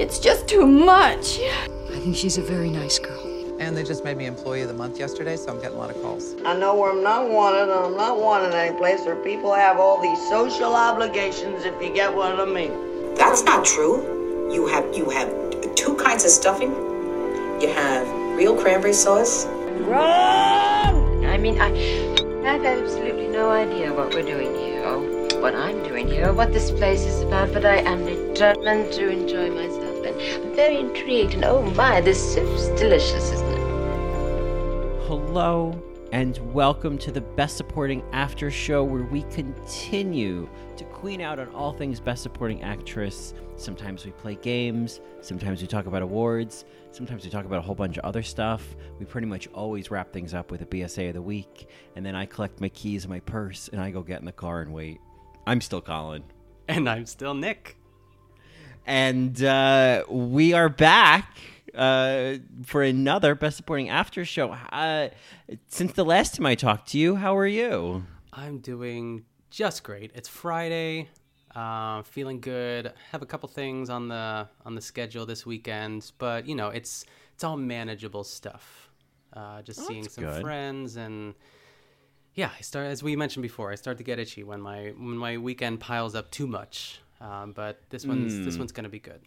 It's just too much. I think she's a very nice girl. And they just made me Employee of the Month yesterday, so I'm getting a lot of calls. I know where I'm not wanted, and I'm not wanted any place where people have all these social obligations, if you get what I mean. That's not true. You have you have two kinds of stuffing. You have real cranberry sauce. Run! I mean, I, I have absolutely no idea what we're doing here, or what I'm doing here, or what this place is about, but I am determined to enjoy myself, and I'm very intrigued, and oh my, this soup's delicious, isn't it? Hello, and welcome to the Best Supporting After Show, where we continue to queen out on all things Best Supporting Actress. Sometimes we play games, sometimes we talk about awards, sometimes we talk about a whole bunch of other stuff. We pretty much always wrap things up with a BSA of the week, and then I collect my keys and my purse, and I go get in the car and wait. I'm still Colin. And I'm still Nick. And uh, we are back uh, for another Best Supporting After Show. Uh, since the last time I talked to you, how are you? I'm doing just great. It's Friday. Uh, feeling good. Have a couple things on the on the schedule this weekend, but you know it's it's all manageable stuff. Uh, just Oh, seeing some good. friends and yeah, I start as we mentioned before. I start to get itchy when my when my weekend piles up too much. Um, but this one's this Hmm. one's gonna be good.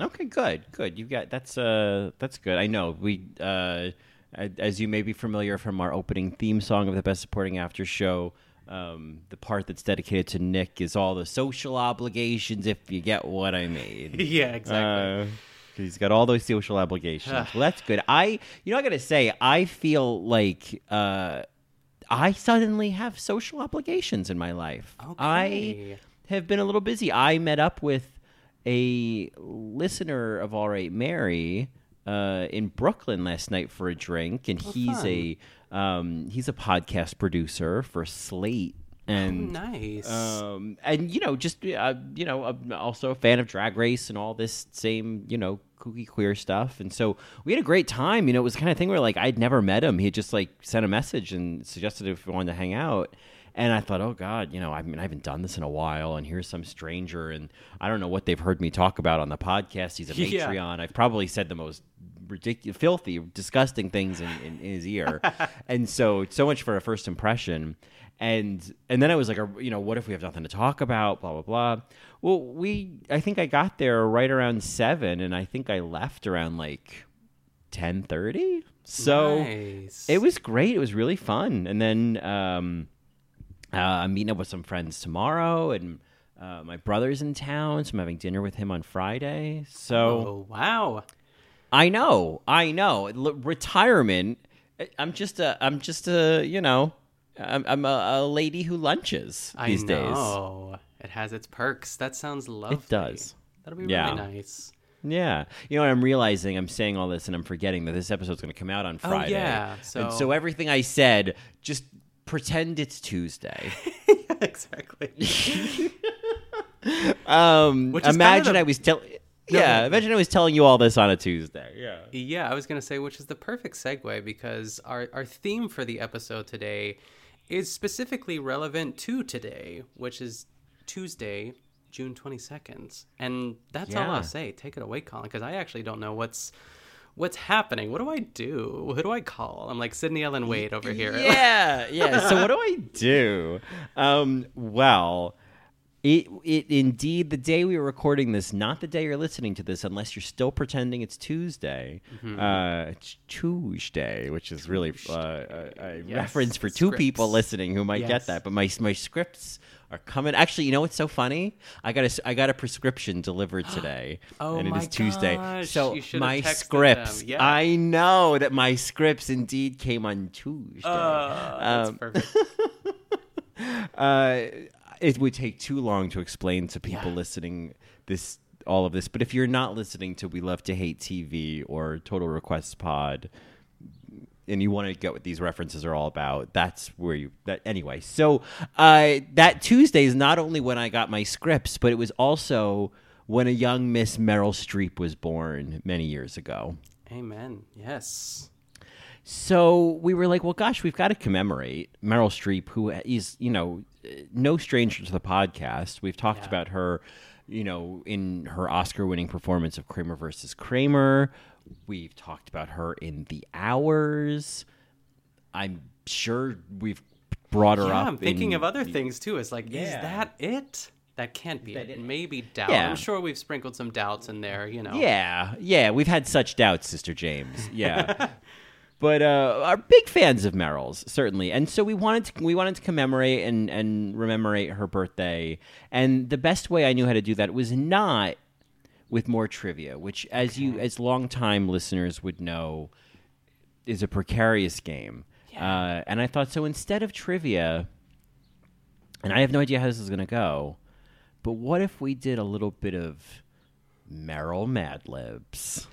Okay, good, good. You got that's uh that's good. I know we uh as you may be familiar from our opening theme song of the Best Supporting After Show. Um, the part that's dedicated to Nick is all the social obligations, if you get what I mean. yeah, exactly. Uh, he's got all those social obligations. well, that's good. I, you know, I gotta say, I feel like uh, I suddenly have social obligations in my life. I Okay. Have been a little busy. I met up with a listener of All Right Mary uh, in Brooklyn last night for a drink, and he's a um, he's a podcast producer for Slate. And nice. um, and you know, just uh, you know, I'm also a fan of Drag Race and all this same you know kooky queer stuff. And so we had a great time. You know, it was the kind of thing where like I'd never met him. He had just like sent a message and suggested if we wanted to hang out. And I thought, oh God, you know, I mean, I haven't done this in a while, and here's some stranger, and I don't know what they've heard me talk about on the podcast. He's a Yeah. Patreon. I've probably said the most ridiculous, filthy, disgusting things in, in, in his ear, and so so much for a first impression. And and then I was like, you know, what if we have nothing to talk about? Blah blah blah. Well, we I think I got there right around seven, and I think I left around like ten thirty. So Nice. it was great. It was really fun. And then um, uh, I'm meeting up with some friends tomorrow, and uh, my brother's in town, so I'm having dinner with him on Friday. So Oh wow. I know, I know. L- retirement. I'm just a, I'm just a, you know, I'm, I'm a, a lady who lunches these I days. know. It has its perks. That sounds lovely. It does. That'll be Yeah. really nice. Yeah, you know, what I'm realizing I'm saying all this, and I'm forgetting that this episode's going to come out on Oh, Friday. yeah, and so- so everything I said, just pretend it's Tuesday. exactly. Um, Which is imagine kind of I was telling. No, Yeah, no. imagine I was telling you all this on a Tuesday. Yeah. yeah, I was gonna say, which is the perfect segue because our our theme for the episode today is specifically relevant to today, which is Tuesday, June twenty second, and that's all I'll say. Take it away, Colin, because I actually don't know what's. What's happening? What do I do? Who do I call? I'm like Sydney Ellen Wade over here. Yeah, yeah. So what do I do? Um, well, it it indeed the day we were recording this, not the day you're listening to this, unless you're still pretending it's Tuesday. Mm-hmm. Uh, it's Tuesday, which is really uh, a, a Yes, reference for two people listening who might Yes. get that. But my my scripts are coming. Actually, you know what's so funny? I got a I got a prescription delivered today, Oh and it my is Tuesday. gosh, So you should have my scripts. Yeah. I know that my scripts indeed came on Tuesday. Uh, that's Um, perfect. uh, it would take too long to explain to people Yeah. listening this all of this. But if you're not listening to We Love to Hate TV or Total Request Pod, and you want to get what these references are all about, that's where you. That anyway. So uh, that Tuesday is not only when I got my scripts, but it was also when a young Miss Meryl Streep was born many years ago. Amen. Yes. So we were like, well, gosh, we've got to commemorate Meryl Streep, who is, you know, no stranger to the podcast. We've talked Yeah. about her you know, in her Oscar-winning performance of Kramer versus Kramer. We've talked about her in The Hours. I'm sure we've brought her Yeah, up. I'm thinking in- of other things too. It's like, is that it? That can't be That it. it- Maybe doubt. Yeah. I'm sure we've sprinkled some doubts in there. You know. Yeah, yeah, we've had such doubts, Sister James. Yeah. But uh, are big fans of Meryl's certainly, and so we wanted to we wanted to commemorate and and commemorate her birthday, and the best way I knew how to do that was not with more trivia, which, as you as longtime listeners would know, is a precarious game. Uh, and I thought so instead of trivia, and I have no idea how this is going to go, but what if we did a little bit of Meryl Mad Libs?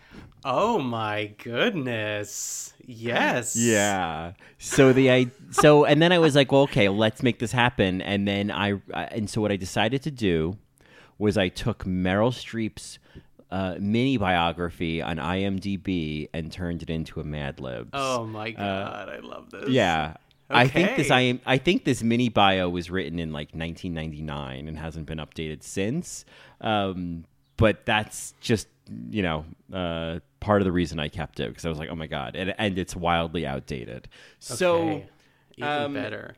Oh my goodness. Yes. Yeah. So the I so and then I was like, well, okay, let's make this happen. And then I I- and so what I decided to do was I took Meryl Streep's uh, mini biography on IMDb and turned it into a Mad Libs. Oh my god, I love this. Uh, Yeah. I think this Okay. I I think this mini bio was written in like 1999 and hasn't been updated since. Um, but that's just you know uh, part of the reason I kept it because I was like, oh my god, and, and it's wildly outdated. So Even um, better.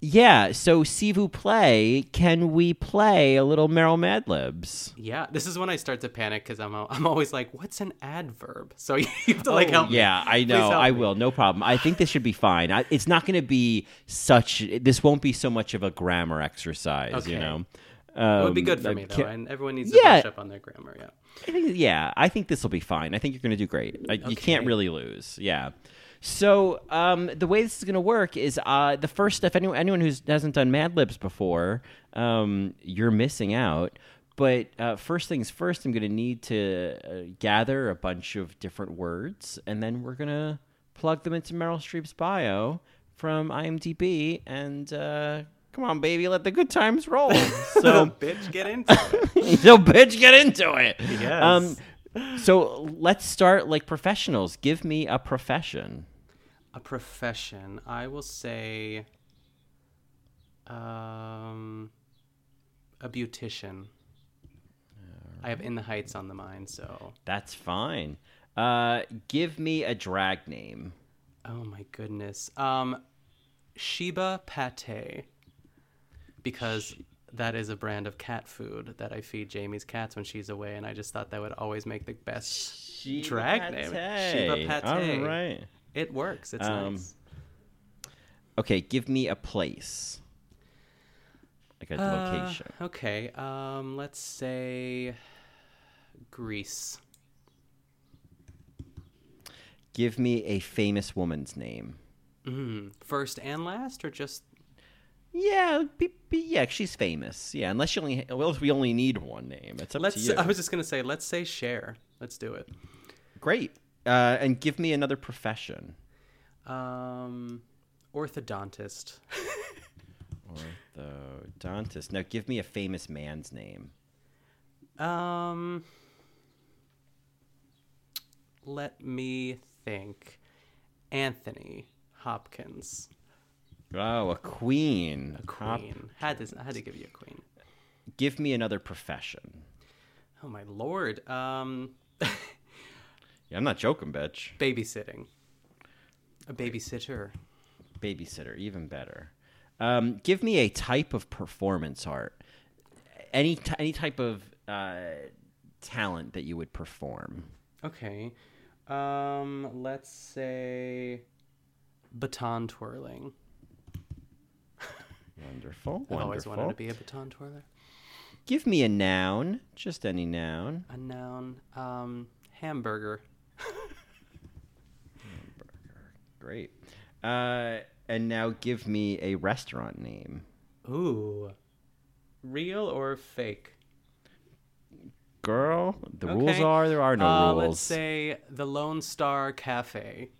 Yeah, so si vous play, can we play a little Meryl Mad Libs? Yeah, this is when I start to panic because I'm I'm always like, what's an adverb? So you have to like help. me. Oh, Yeah, I know. help I me. will. No problem. I think this should be fine. I, it's not going to be such. This won't be so much of a grammar exercise. You Okay. know. It would be Um, good for me though, and everyone needs to Yeah. brush up on their grammar. Yeah. I think, yeah, I think this will be fine. I think you're going to do great. I, You can't really lose. Yeah. So um, the way this is going to work is uh, the first. If anyone anyone who hasn't done Mad Libs before, um, you're missing out. But uh, first things first, I'm going to need to uh, gather a bunch of different words, and then we're going to plug them into Meryl Streep's bio from IMDb. And uh, come on, baby, let the good times roll. So bitch, get into it. so bitch get into it Yes. um so let's start like professionals give me a profession A profession. I will say. Um, a beautician. I have in the heights on the mind, so. that's fine uh give me a drag name Oh my goodness. Um, Sheba Pate. Because that is a brand of cat food that I feed Jamie's cats when she's away, and I just thought that would always make the best drag name. Sheba Pate. all right It works. It's Um, nice. okay give me a place like a Uh, location Okay. Um, let's say Greece. give me a famous woman's name Mm-hmm. First and last, or just yeah be, be, yeah she's famous yeah unless you only well we only need one name it's up let's. to you I was just gonna say, let's say Cher. Let's do it. great uh and give me another profession Um, orthodontist. Orthodontist. Now give me a famous man's name. Um, let me think. Anthony Hopkins, Oh, a queen. a Hop- queen. Had to had to give you a queen. Give me another profession. Oh my lord. Um, Yeah, I'm not joking, bitch. babysitting. A babysitter. Babysitter, even better. Um, give me a type of performance art. Any t- any type of uh, talent that you would perform. Okay. Um, let's say baton twirling. Wonderful. I've always wanted to be a baton twirler. Give me a noun, just any noun. A noun. Um, hamburger. Great. Uh, and now give me a restaurant name. Ooh. Real or fake? Girl, the rules are there are no uh, rules. Let's say the Lone Star Cafe.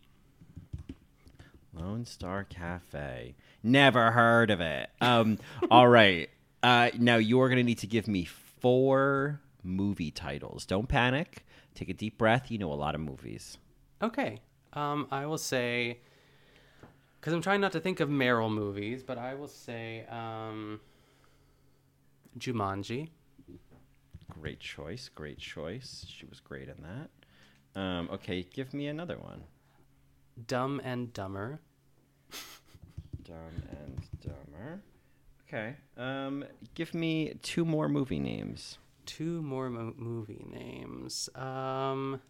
Lone Star Cafe. Never heard of it. Um, all right. Uh, now you're gonna need to give me four movie titles. Don't panic. Take a deep breath. You know a lot of movies. Okay. Um, I will say, because I'm trying not to think of Meryl movies, but I will say um, Jumanji. Great choice. Great choice. She was great in that. Um, okay, give me another one. Dumb and Dumber. Dumb and Dumber. Okay. Um, give me two more movie names. Two more mo- movie names. Um,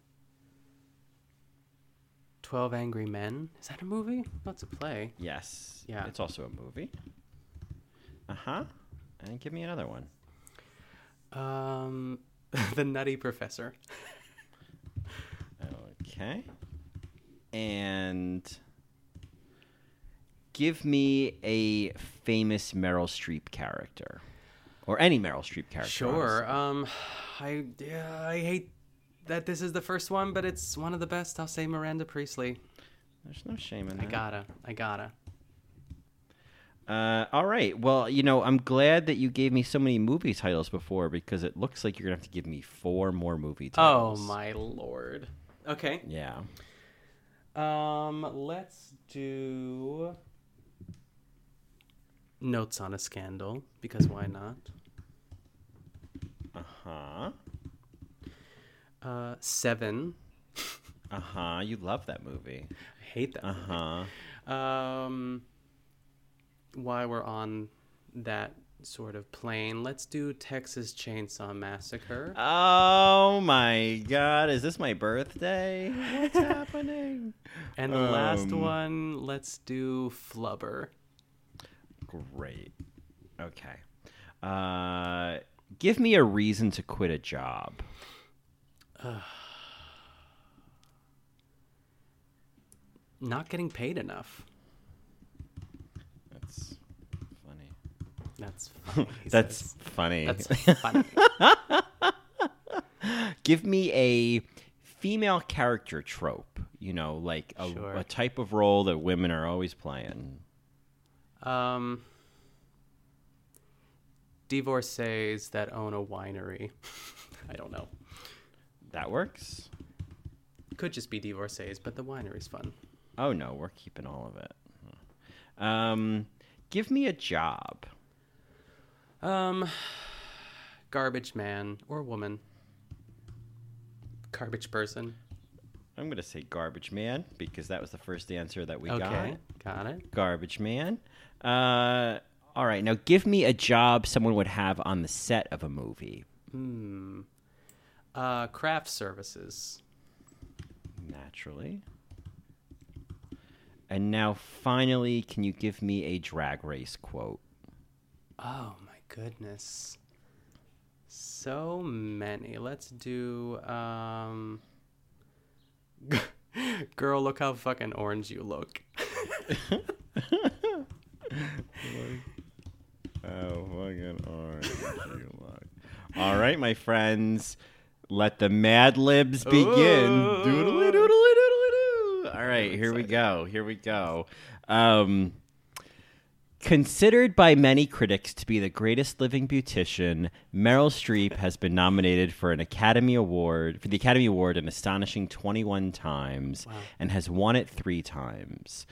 Twelve Angry Men. Is that a movie? That's a play. Yes. Yeah. It's also a movie. Uh huh. And give me another one. Um, The Nutty Professor. Okay. And give me a famous Meryl Streep character. Or any Meryl Streep character. Sure. honestly. Um, I yeah, I hate that this is the first one, but it's one of the best. I'll say Miranda Priestley. There's no shame in that. I gotta. I gotta. Uh, all right. Well, you know, I'm glad that you gave me so many movie titles before because it looks like you're going to have to give me four more movie titles. Oh my lord. Okay. Yeah. Um, let's do notes on a scandal because why not? Uh huh. Uh, seven. Uh huh. You love that movie. I hate that. Uh movie. huh. Um, while we're on that sort of plane, let's do Texas Chainsaw Massacre. Oh my God! Is this my birthday? What's happening? and the last um, one, let's do Flubber. Great. Okay. Uh, give me a reason to quit a job. Not getting paid enough. That's funny. That's funny. That's says. funny. that's funny. give me a female character trope. You know, like a, Sure. a type of role that women are always playing. Um, divorcees that own a winery. I don't know. That works. Could just be divorcees, but the winery's fun. Oh no, we're keeping all of it. Um, give me a job. Um, garbage man or woman. Garbage person. I'm gonna say garbage man because that was the first answer that we Okay, got. got it. Garbage man. Uh, all right, now give me a job someone would have on the set of a movie. Hmm. Uh, craft services. Naturally. And now, finally, can you give me a drag race quote? Oh my goodness. So many. Let's do um Girl, look how fucking orange you look. Oh, fucking orange. All right, my friends. Let the Mad Libs begin. Ooh. Doodly doodly doodly doo. All right, here we go. Here we go. Um, considered by many critics to be the greatest living beautician, Meryl Streep has been nominated for an Academy Award for the Academy Award an astonishing 21 times and has won it 3 times.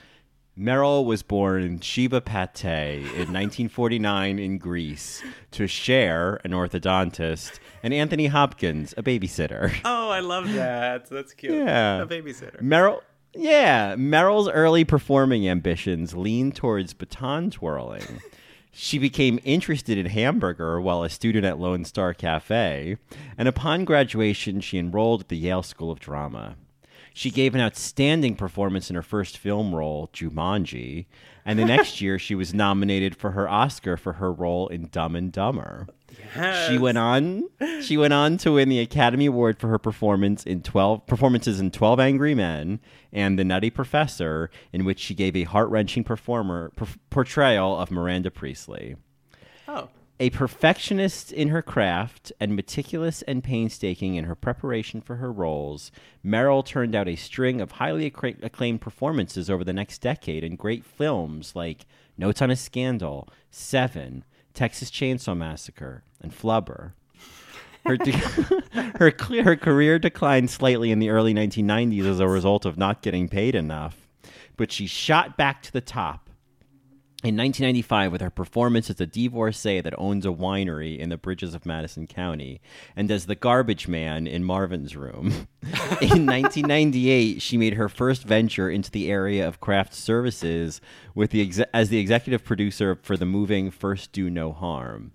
Meryl was born in Sheba Pate in 1949 in Greece to Cher, an orthodontist, and Anthony Hopkins, a babysitter. Oh, I love that. That's cute. Yeah. A babysitter. Meryl, yeah, Meryl's early performing ambitions leaned towards baton twirling. She became interested in hamburger while a student at Lone Star Cafe, and upon graduation, she enrolled at the Yale School of Drama. She gave an outstanding performance in her first film role, Jumanji, and the next year she was nominated for her Oscar for her role in Dumb and Dumber. She went on. She went on to win the Academy Award for her performance in twelve performances in Twelve Angry Men and The Nutty Professor, in which she gave a heart wrenching performer per- portrayal of Miranda Priestley. A perfectionist in her craft and meticulous and painstaking in her preparation for her roles, Meryl turned out a string of highly acclaimed performances over the next decade in great films like Notes on a Scandal, Seven, Texas Chainsaw Massacre, and Flubber. Her, de- her, cle- her career declined slightly in the early 1990s as a result of not getting paid enough, but she shot back to the top in 1995 with her performance as a divorcee that owns a winery in the bridges of Madison County and as the garbage man in Marvin's Room. in 1998, she made her first venture into the area of craft services with the as the executive producer for the moving First Do No Harm.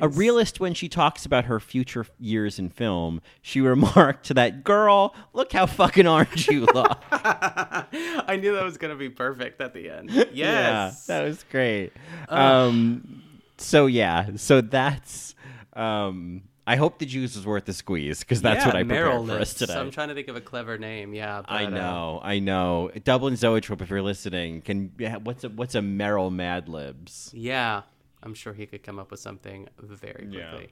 A realist, when she talks about her future years in film, she remarked to that girl, "Look how fucking orange you look." I knew that was gonna be perfect at the end. Yes. Yeah, that was great. Um, so yeah, so that's. Um, I hope the juice was worth the squeeze because that's Yeah, what I prepared for us today. I'm trying to think of a clever name. Yeah, but, I uh, know, I know. Dublin Zoetrope, if you're listening, can yeah, what's a what's a Meryl Mad Libs? yeah, I'm sure he could come up with something very Yeah. quickly.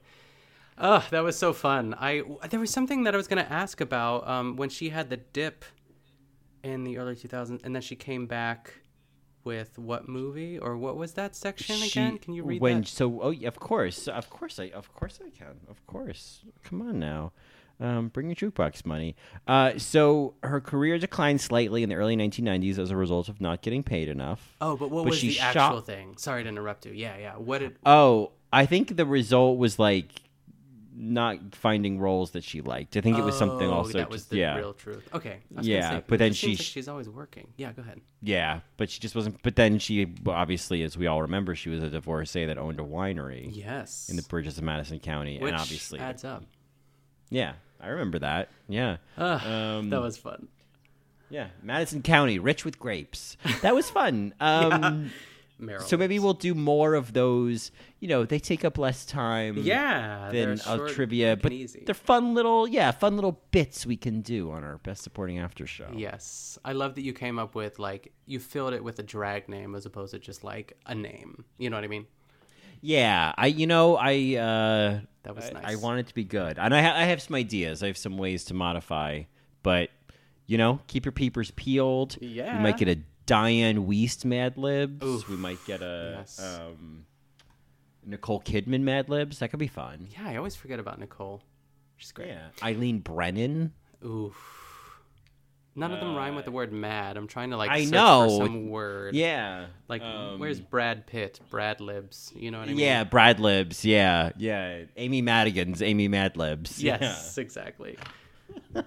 Oh, that was so fun. I there was something that I was going to ask about um, when she had the dip in the early 2000s, and then she came back with what movie or what was that section again? Can you read when that? so oh yeah, of course of course I of course I can of course come on now um, bring your jukebox money uh, so her career declined slightly in the early 1990s as a result of not getting paid enough Oh, but what but was she the shot- actual thing? Sorry to interrupt you. Yeah, yeah. What did? oh I think the result was like not finding roles that she liked I think it was something Oh, also that was just- the yeah real truth. Okay. Yeah, say, but then she- like she's always working. Yeah, go ahead. yeah but she just wasn't but then she obviously as we all remember she was a divorcee that owned a winery Yes. in the bridges of Madison County Which and obviously adds up. yeah I remember that yeah Ugh, Um, that was fun. Yeah, Madison County, rich with grapes. That was fun. Um, Meryl. So maybe we'll do more of those. You know, they take up less time. Yeah, Than a short, trivia, but easy. they're fun little, yeah, fun little bits we can do on our best supporting after show. Yes, I love that you came up with like you filled it with a drag name as opposed to just like a name. You know what I mean? Yeah, I, you know, I, uh, That was I, nice. I want it to be good, and I, ha- I have some ideas. I have some ways to modify, but you know, keep your peepers peeled. Yeah. we might get a Dianne Wiest Mad Libs. Oof. We might get a Yes. um, Nicole Kidman Mad Libs. That could be fun. Yeah, I always forget about Nicole. She's great. Yeah, Eileen Brennan. Oof. None of them rhyme with the word mad. I'm trying to like Uh, I search know. for some word. Yeah, Like um, where's Brad Pitt? Brad Libs. You know what I mean? yeah, Brad Libs. Yeah, yeah. Amy Madigan's Amy Mad Libs. Yes, exactly.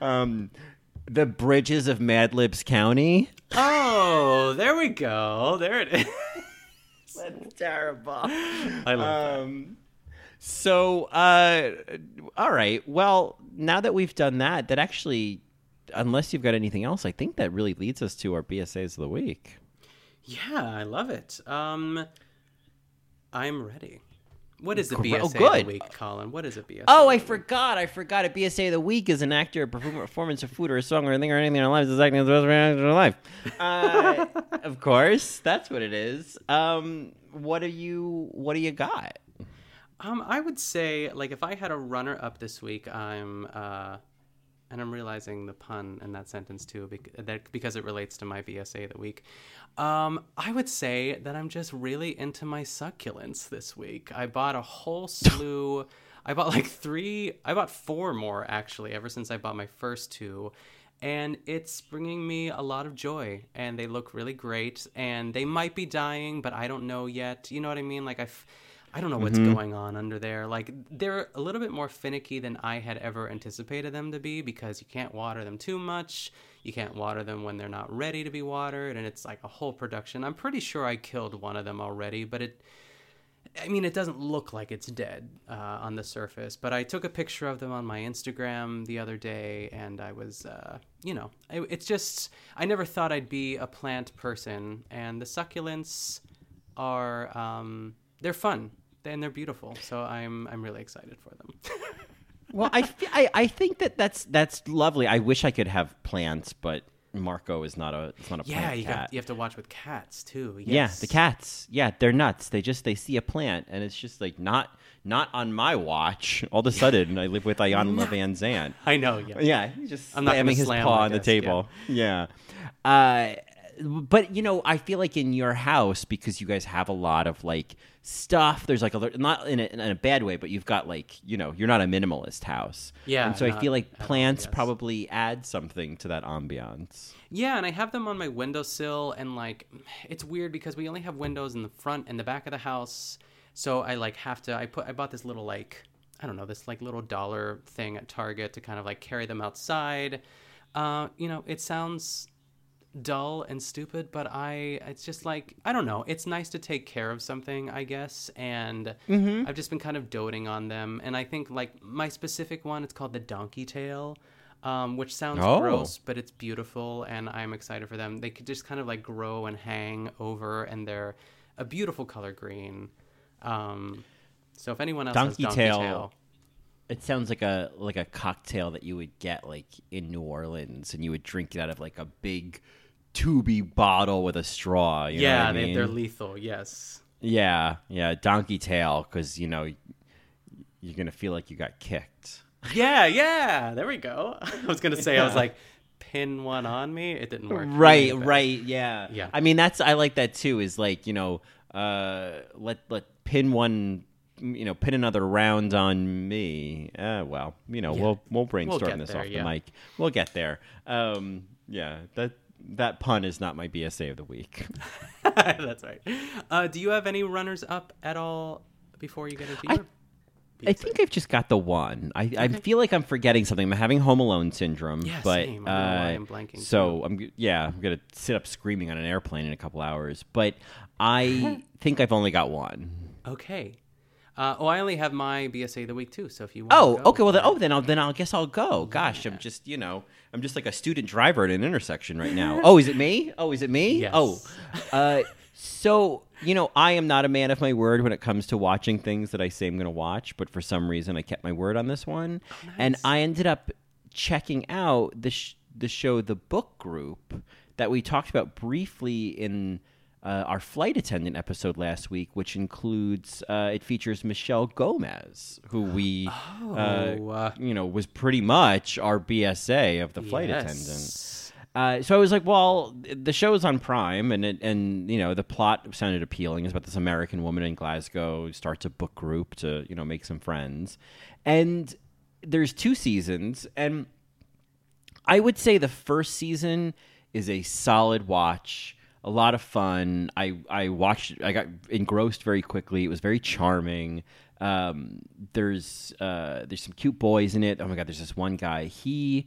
Um, the Bridges of Mad Libs County. Oh, there we go. There it is. That's terrible. I love Um, so, uh, all right. Well, now that we've done that, that actually, unless you've got anything else, I think that really leads us to our BSAs of the week. Yeah, I love it. Um, I'm ready. What is the Gr- BSA oh, of the week, Colin? What is a BSA? Oh, I forgot. I forgot. A BSA of the week is an actor, a performance, a food, or a song, or anything, or anything in our lives is acting as the best reaction in our life. Uh, of course, that's what it is. Um, what do you What do you got? Um, I would say like if I had a runner up this week, I'm uh, and I'm realizing the pun in that sentence too, because it relates to my BSA of the week. Um, I would say that I'm just really into my succulents this week. I bought a whole slew. I bought like three. I bought four more actually ever since I bought my first two. And it's bringing me a lot of joy, and they look really great. And they might be dying, but I don't know yet. You know what I mean? Like I, I don't know what's going on under there. Like they're a little bit more finicky than I had ever anticipated them to be because you can't water them too much. You can't water them when they're not ready to be watered, and it's like a whole production. I'm pretty sure I killed one of them already, but it. I mean, it doesn't look like it's dead uh, on the surface, but I took a picture of them on my Instagram the other day, and I was, uh, you know, it, it's just I never thought I'd be a plant person, and the succulents are um, they're fun and they're beautiful, so I'm I'm really excited for them. Well, I, I I think that that's that's lovely. I wish I could have plants, but Marco is not a it's not a yeah, plant you cat. got you have to watch with cats too. Yeah, Yes. the cats. Yeah, they're nuts. They just they see a plant and it's just like not not on my watch. All of a sudden, I live with Ayanna Van Zant. I know. Yeah. Yeah, he's just I'm not slamming his slam paw on the desk, yeah. table. Yeah. Uh, but you know, I feel like in your house because you guys have a lot of like stuff. There's like a not in a, in a bad way, but you've got like you know, you're not a minimalist house. Yeah, and so I feel like all, plants yes. probably add something to that ambiance. Yeah, and I have them on my windowsill, and like, it's weird because we only have windows in the front and the back of the house, so I like have to. I put. I bought this little like, I don't know, this like little dollar thing at Target to kind of like carry them outside. Uh, you know, it sounds dull and stupid, but I it's just like I don't know. It's nice to take care of something, I guess, and I've just been kind of doting on them. And I think like my specific one, it's called the donkey tail, um, which sounds Oh. gross, but it's beautiful, and I'm excited for them. They could just kind of like grow and hang over, and they're a beautiful color green. Um, so if anyone else Donkey has donkey tail. tail, It sounds like a like a cocktail that you would get like in New Orleans, and you would drink it out of like a big tubey bottle with a straw. You know yeah, what I they, mean? they're lethal. Yes. Yeah, yeah, donkey tail, because you know you're gonna feel like you got kicked. Yeah, yeah. There we go. I was gonna say I was like, pin one on me. It didn't work. Right, right, yeah, Yeah. I mean, that's I like that too. Is like you know, uh, let let pin one, you know, pin another round on me. Uh, well, you know, we'll we'll brainstorm get this there, off yeah. the mic. We'll get there. Um, yeah, that that pun is not my BSA of the week. That's right. Uh, do you have any runners up at all before you get into I- your? I think I've just got the one. I, I feel like I'm forgetting something. I'm having Home Alone syndrome. Yeah, but, same. I don't know why uh, I'm blanking, So I'm yeah, I'm gonna sit up screaming on an airplane in a couple hours. But I think I've only got one. Okay. Uh, oh, I only have my BSA of the week too. So if you want Oh, okay. Well, then, oh, then I'll then I'll guess I'll go. Gosh, I'm just you know I'm just like a student driver at an intersection right now. Oh, is it me? Oh, is it me? Yes. Oh, uh, so you know I am not a man of my word when it comes to watching things that I say I'm going to watch, but for some reason I kept my word on this one, and I ended up checking out the sh- the show The Book Group that we talked about briefly in. Uh, our flight attendant episode last week, which includes uh, it features Michelle Gomez, who we Oh, uh, you know, was pretty much our BSA of the flight attendant. yes. Uh, so I was like, well, the show is on Prime, and it, and you know, the plot sounded appealing. It's about this American woman in Glasgow who starts a book group to you know make some friends, and there's two seasons, and I would say the first season is a solid watch, a lot of fun. I I watched, I got engrossed very quickly. It was very charming. Um, there's uh, there's some cute boys in it. Oh my god, there's this one guy. He.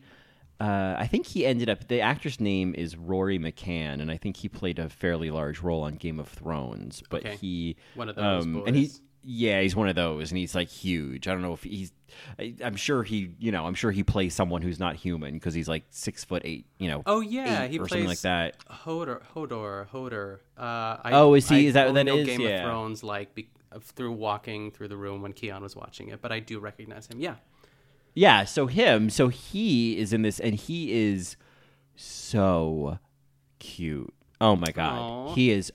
Uh, I think he ended up. The actor's name is Rory McCann, and I think he played a fairly large role on Game of Thrones. But Okay. he, One of those um, and he, boys. Yeah, he's one of those, and he's like huge. I don't know if he's. I, I'm sure he, you know, I'm sure he plays someone who's not human because he's like six foot eight, you know. Oh yeah, he or plays something like that. Hodor, Hodor, Hodor. Uh, I, Oh, is he- I is that what that know? Game Yeah. of Thrones, like be, through walking through the room when Keon was watching it, but I do recognize him. Yeah. Yeah, so him, so he is in this, and he is so cute. Oh my god, Aw. he is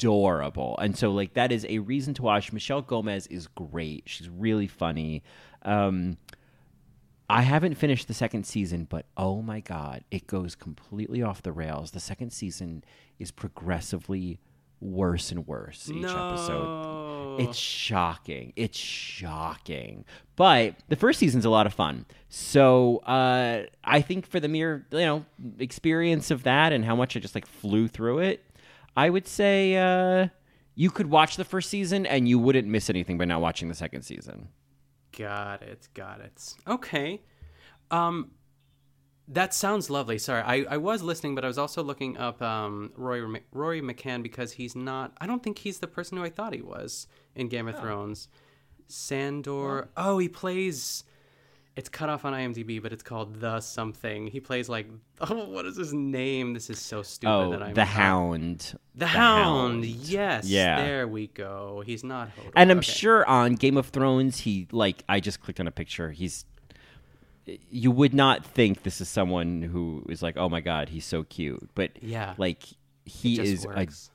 adorable, and so like that is a reason to watch. Michelle Gomez is great; she's really funny. Um, I haven't finished the second season, but oh my god, it goes completely off the rails. The second season is progressively worse and worse each episode. It's shocking. It's shocking. But the first season's a lot of fun. So uh, I think for the mere you know experience of that and how much I just like flew through it, I would say uh, you could watch the first season and you wouldn't miss anything by not watching the second season. Got it. Got it. Okay. Um, that sounds lovely. Sorry, I, I was listening, but I was also looking up um, Roy Rory McCann because he's not. I don't think he's the person who I thought he was in Game of Thrones. Sandor. Oh, he plays. It's cut off on IMDb, but it's called the something. He plays like. Oh, what is his name? This is so stupid. Oh, that I'm the Hound. The, Hound. Yes. Yeah. There we go. He's not. Hodor. And I'm Okay. sure on Game of Thrones, he like I just clicked on a picture. He's you would not think this is someone who is like, oh my god, he's so cute, but Yeah. like he is works.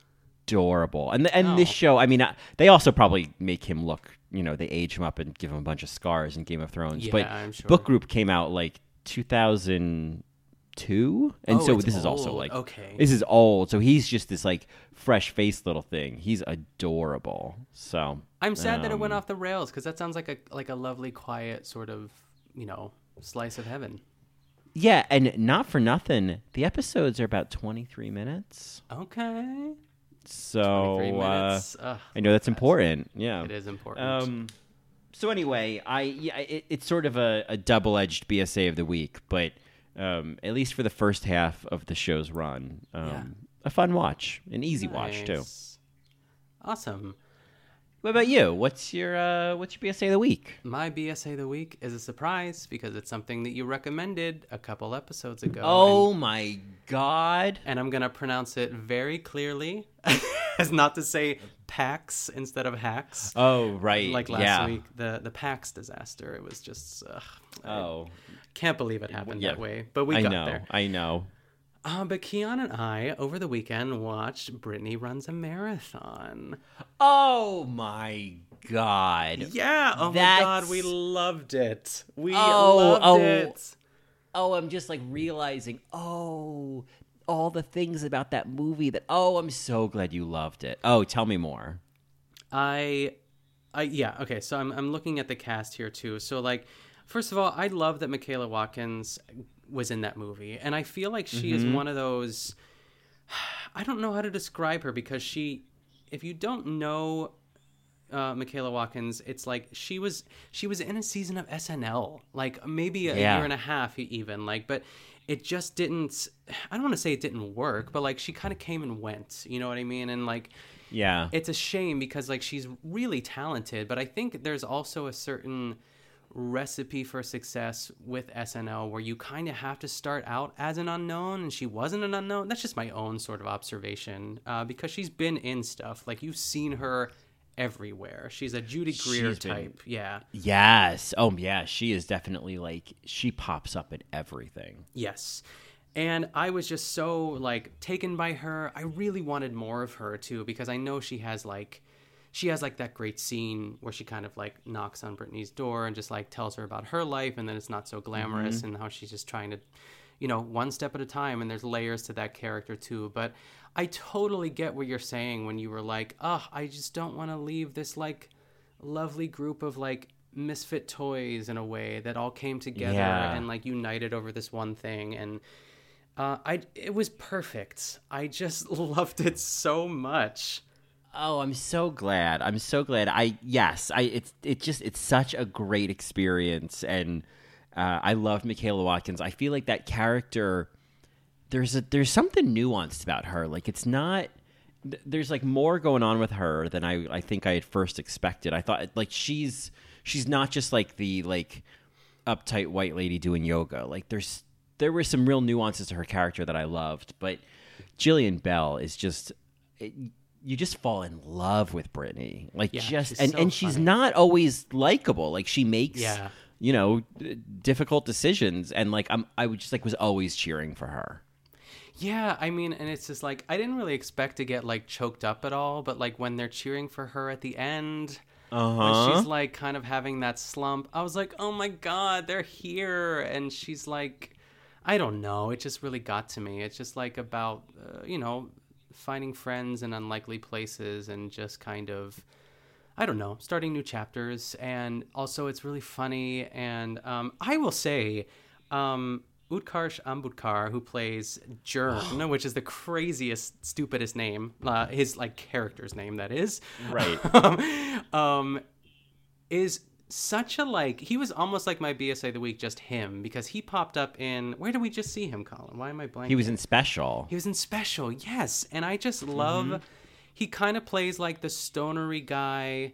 adorable. And and this Oh. show, I mean, they also probably make him look, you know, they age him up and give him a bunch of scars in Game of Thrones. but I'm sure. Book Group came out like 2002, and Oh, so this is also like Okay. this is old. So he's just this like fresh faced little thing. He's adorable. So I'm sad that it went um, off the rails because that sounds like a like a lovely, quiet sort of you know slice of heaven. Yeah, and not for nothing, the episodes are about twenty three minutes. Okay. So 23 uh, I know that's important. Yeah, it is important. Um, so anyway, I yeah, it, it's sort of a, a double edged BSA of the week, but um, at least for the first half of the show's run, um, Yeah. a fun watch, an easy watch too. Awesome. What about you? What's your uh, what's your BSA of the week? My BSA of the week is a surprise because it's something that you recommended a couple episodes ago. Oh and, my god! and I'm gonna pronounce it very clearly, as not to say PAX instead of hacks. Oh right, like last yeah. week, the the PAX disaster. It was just. Ugh, I Oh, can't believe it happened yeah. that way, but we I got know, there. I know. Uh, but Keon and I, over the weekend, watched Brittany Runs a Marathon. Oh my god! Yeah, oh my god, we loved it. We Oh, loved oh. it. oh, I'm just like realizing, oh, all the things about that movie that, oh, I'm so glad you loved it. Oh, tell me more. I, I yeah, okay. So I'm I'm looking at the cast here too. So like, first of all, I love that Michaela Watkins was in that movie, and I feel like she is one of those. I don't know how to describe her because she, if you don't know uh, Michaela Watkins, it's like she was she was in a season of SNL, like maybe a Yeah. year and a half even, like, but it just didn't. I don't want to say it didn't work, but like she kind of came and went. You know what I mean? And like Yeah. it's a shame because like she's really talented, but I think there's also a certain recipe for success with SNL where you kind of have to start out as an unknown, and she wasn't an unknown. That's just my own sort of observation uh, because she's been in stuff like you've seen her everywhere. She's a Judy Greer been- type, yeah. Yes. Oh, yeah. She is definitely like she pops up in everything. Yes. And I was just so like taken by her. I really wanted more of her too because I know she has like she has like that great scene where she kind of like knocks on Brittany's door and just like tells her about her life and then it's not so glamorous and how she's just trying to you know, one step at a time and there's layers to that character too. But I totally get what you're saying when you were like, "Oh, I just don't want to leave this like lovely group of like misfit toys in a way that all came together Yeah. and like united over this one thing and uh, I it was perfect. I just loved it so much. Oh, I'm so glad. I'm so glad. I yes, I it's it just it's such a great experience and uh, I love Michaela Watkins. I feel like that character there's a there's something nuanced about her. Like it's not there's like more going on with her than I I think I had first expected. I thought like she's she's not just like the like uptight white lady doing yoga. Like there's there were some real nuances to her character that I loved, but Jillian Bell is just you just fall in love with Brittany. Like Yeah, just and so and she's funny. not always likable. Like she makes Yeah. you know difficult decisions and like I'm I would just like was always cheering for her. Yeah, I mean, and it's just like I didn't really expect to get like choked up at all, but like when they're cheering for her at the end, Uh-huh. she's like kind of having that slump, I was like, "Oh my god, they're here!" And she's like, I don't know, it just really got to me. It's just like about uh, you know finding friends in unlikely places and just kind of I don't know, starting new chapters. And also, it's really funny. And um, I will say, um, Utkarsh Ambudkar, who plays Jern, which is the craziest, stupidest name, uh, his like character's name, that is. Right. um, is such a like he was almost like my BSA of the week, just him because he popped up in where did we just see him, Colin? Why am I blanking? He was in special. He was in Special, yes. And I just love. He kind of plays like the stonery guy,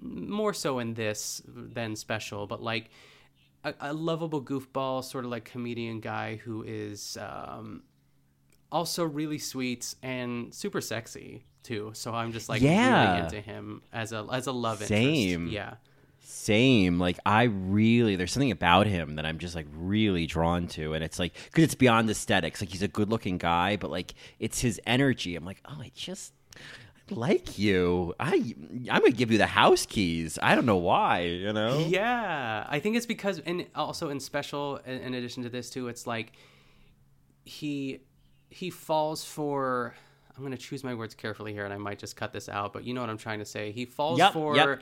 more so in this than Special, but like a, a lovable goofball, sort of like comedian guy who is um, also really sweet and super sexy too. So I'm just like Yeah. really into him as a as a love Same. interest. Yeah. Same. Like I really, there's something about him that I'm just like really drawn to, and it's like because it's beyond aesthetics. Like he's a good-looking guy, but like it's his energy. I'm like, oh, I just I like you. I I'm gonna give you the house keys. I don't know why. You know. Yeah, I think it's because, and also in special, in in addition to this too, it's like he he falls for I'm going to choose my words carefully here and I might just cut this out, but you know what I'm trying to say. He falls Yep, for yep.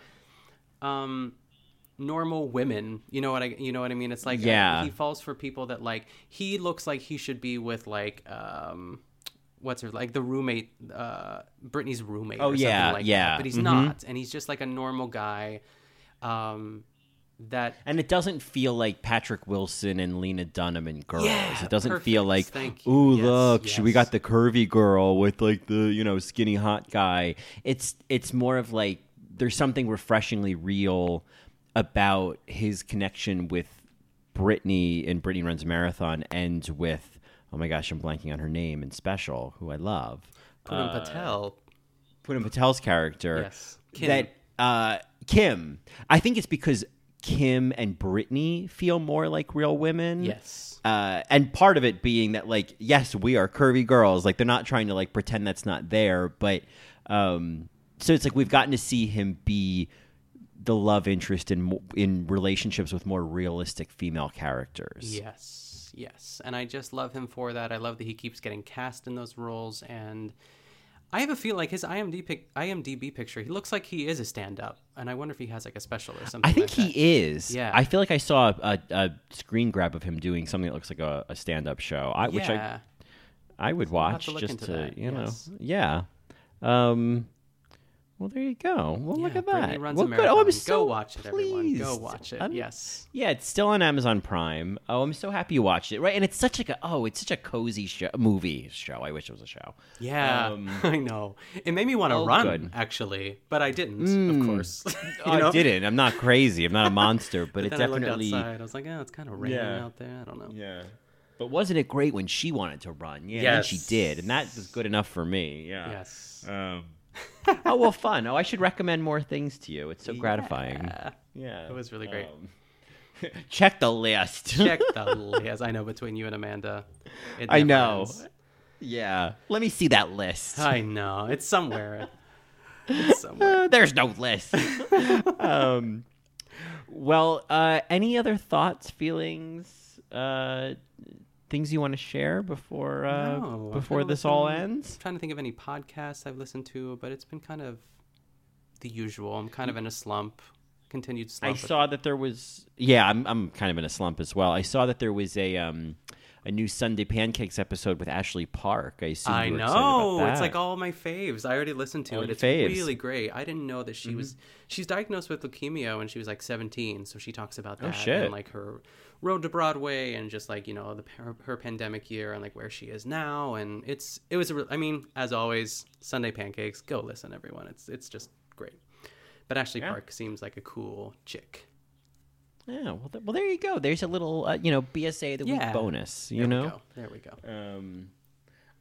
Um normal women. You know what I you know what I mean? It's like uh, Yeah. he falls for people that like he looks like he should be with like um what's her like the roommate uh Brittany's roommate Oh, or something yeah, like yeah. that. But he's Mhm. not and he's just like a normal guy um that And it doesn't feel like Patrick Wilson and Lena Dunham and girls. Yeah, it doesn't perfect. feel like, ooh, Yes, look, she- we got the curvy girl with like the you know skinny hot guy. It's it's more of like there's something refreshingly real about his connection with Brittany and Brittany runs a marathon and with oh my gosh, I'm blanking on her name and special, who I love. Punam Patel Punam Patel's character. Yes. Kim. That uh, Kim. I think it's because Kim and Brittany feel more like real women. Yes. Uh, and part of it being that, like, yes, we are curvy girls. Like, they're not trying to like pretend that's not there, but um, so it's like we've gotten to see him be the love interest in in relationships with more realistic female characters. Yes, yes. And I just love him for that. I love that he keeps getting cast in those roles. And I have a feel like his IMDb, pic- IMDb picture, he looks like he is a stand up. And I wonder if he has like a special or something. I think like he that. is. Yeah. I feel like I saw a, a screen grab of him doing something that looks like a, a stand-up show, I, which I I would watch to just to that, you know yes. yeah. Um, well, there you go. Well, look at Brittany that. runs well, good. Oh, I'm so Go watch it, everyone. Go watch it. I'm- yes. Yeah, it's still on Amazon Prime. Oh, I'm so happy you watched it. Right, and it's such like a oh, it's such a cozy show, movie show. I wish it was a show. Yeah, Um, I know. It made me want to oh, run, good. actually, but I didn't, Mm. of course. You I know? didn't. I'm not crazy. I'm not a monster, but it Then I definitely. outside. I was like, oh, it's kind of raining Yeah. out there. I don't know. Yeah. But wasn't it great when she wanted to run? Yeah, and she did, and that was good enough for me. Yeah. Yes. Um, oh well, fun. Oh, I should recommend more things to you. It's so gratifying. Yeah. Yeah, It was really great. Um, check the list. Check the list. I know between you and Amanda. it I know. ends. Yeah. Let me see that list. I know. It's somewhere. It's somewhere. Uh, there's no list. um, well, uh, any other thoughts, feelings, uh, things you want to share before uh, No, before this all ends? I'm trying to think of any podcasts I've listened to, but it's been kind of the usual. I'm kind of in a slump. Continued slump. I saw that there was. Yeah, I'm I'm kind of in a slump as well. I saw that there was a um a new Sunday Pancakes episode with Ashley Park. I assume I know. It's like all my faves. I already listened to All it. It's faves. really great. I didn't know that she was she's diagnosed with leukemia when she was like 17, so she talks about that Oh, shit. and like her road to Broadway and just like, you know, the her, her pandemic year and like where she is now and it's it was a re- I mean, as always, Sunday Pancakes, go listen everyone. It's it's just great. But Ashley Yeah. Park seems like a cool chick. Yeah, well, th- well, there you go. There's a little, uh, you know, BSA the Yeah. week bonus. You There know. we. There we go. Um,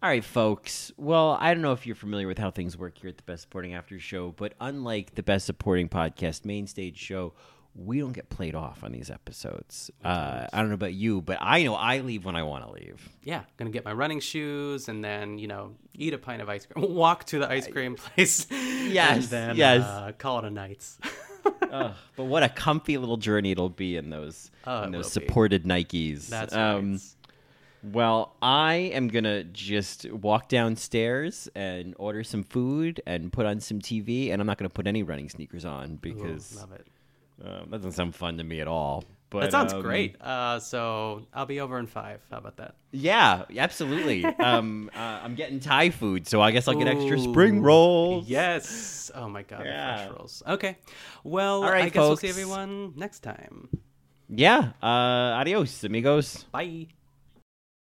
all right, folks. Well, I don't know if you're familiar with how things work here at the Best Supporting After Show, but unlike the Best Supporting Podcast main stage show, we don't get played off on these episodes. Uh, I don't know about you, but I know I leave when I want to leave. yeah, gonna get my running shoes and then you know eat a pint of ice cream, walk to the ice cream place, Yes, and then yes. uh, call it a night. But what a comfy little journey it'll be in those Oh, in those will be. supported Nikes. That's Um, right. Well, I am gonna just walk downstairs and order some food and put on some TV, and I'm not gonna put any running sneakers on Ooh, because love it. Um, that doesn't sound fun to me at all. But That sounds um, great. Uh, so I'll be over in five. How about that? Yeah, absolutely. um, uh, I'm getting Thai food, so I guess I'll get extra spring rolls. Yes. Oh my god, Yeah. fresh rolls. Okay. Well, All right, I guess we'll see everyone next time. Yeah. Uh, adios, amigos. Bye.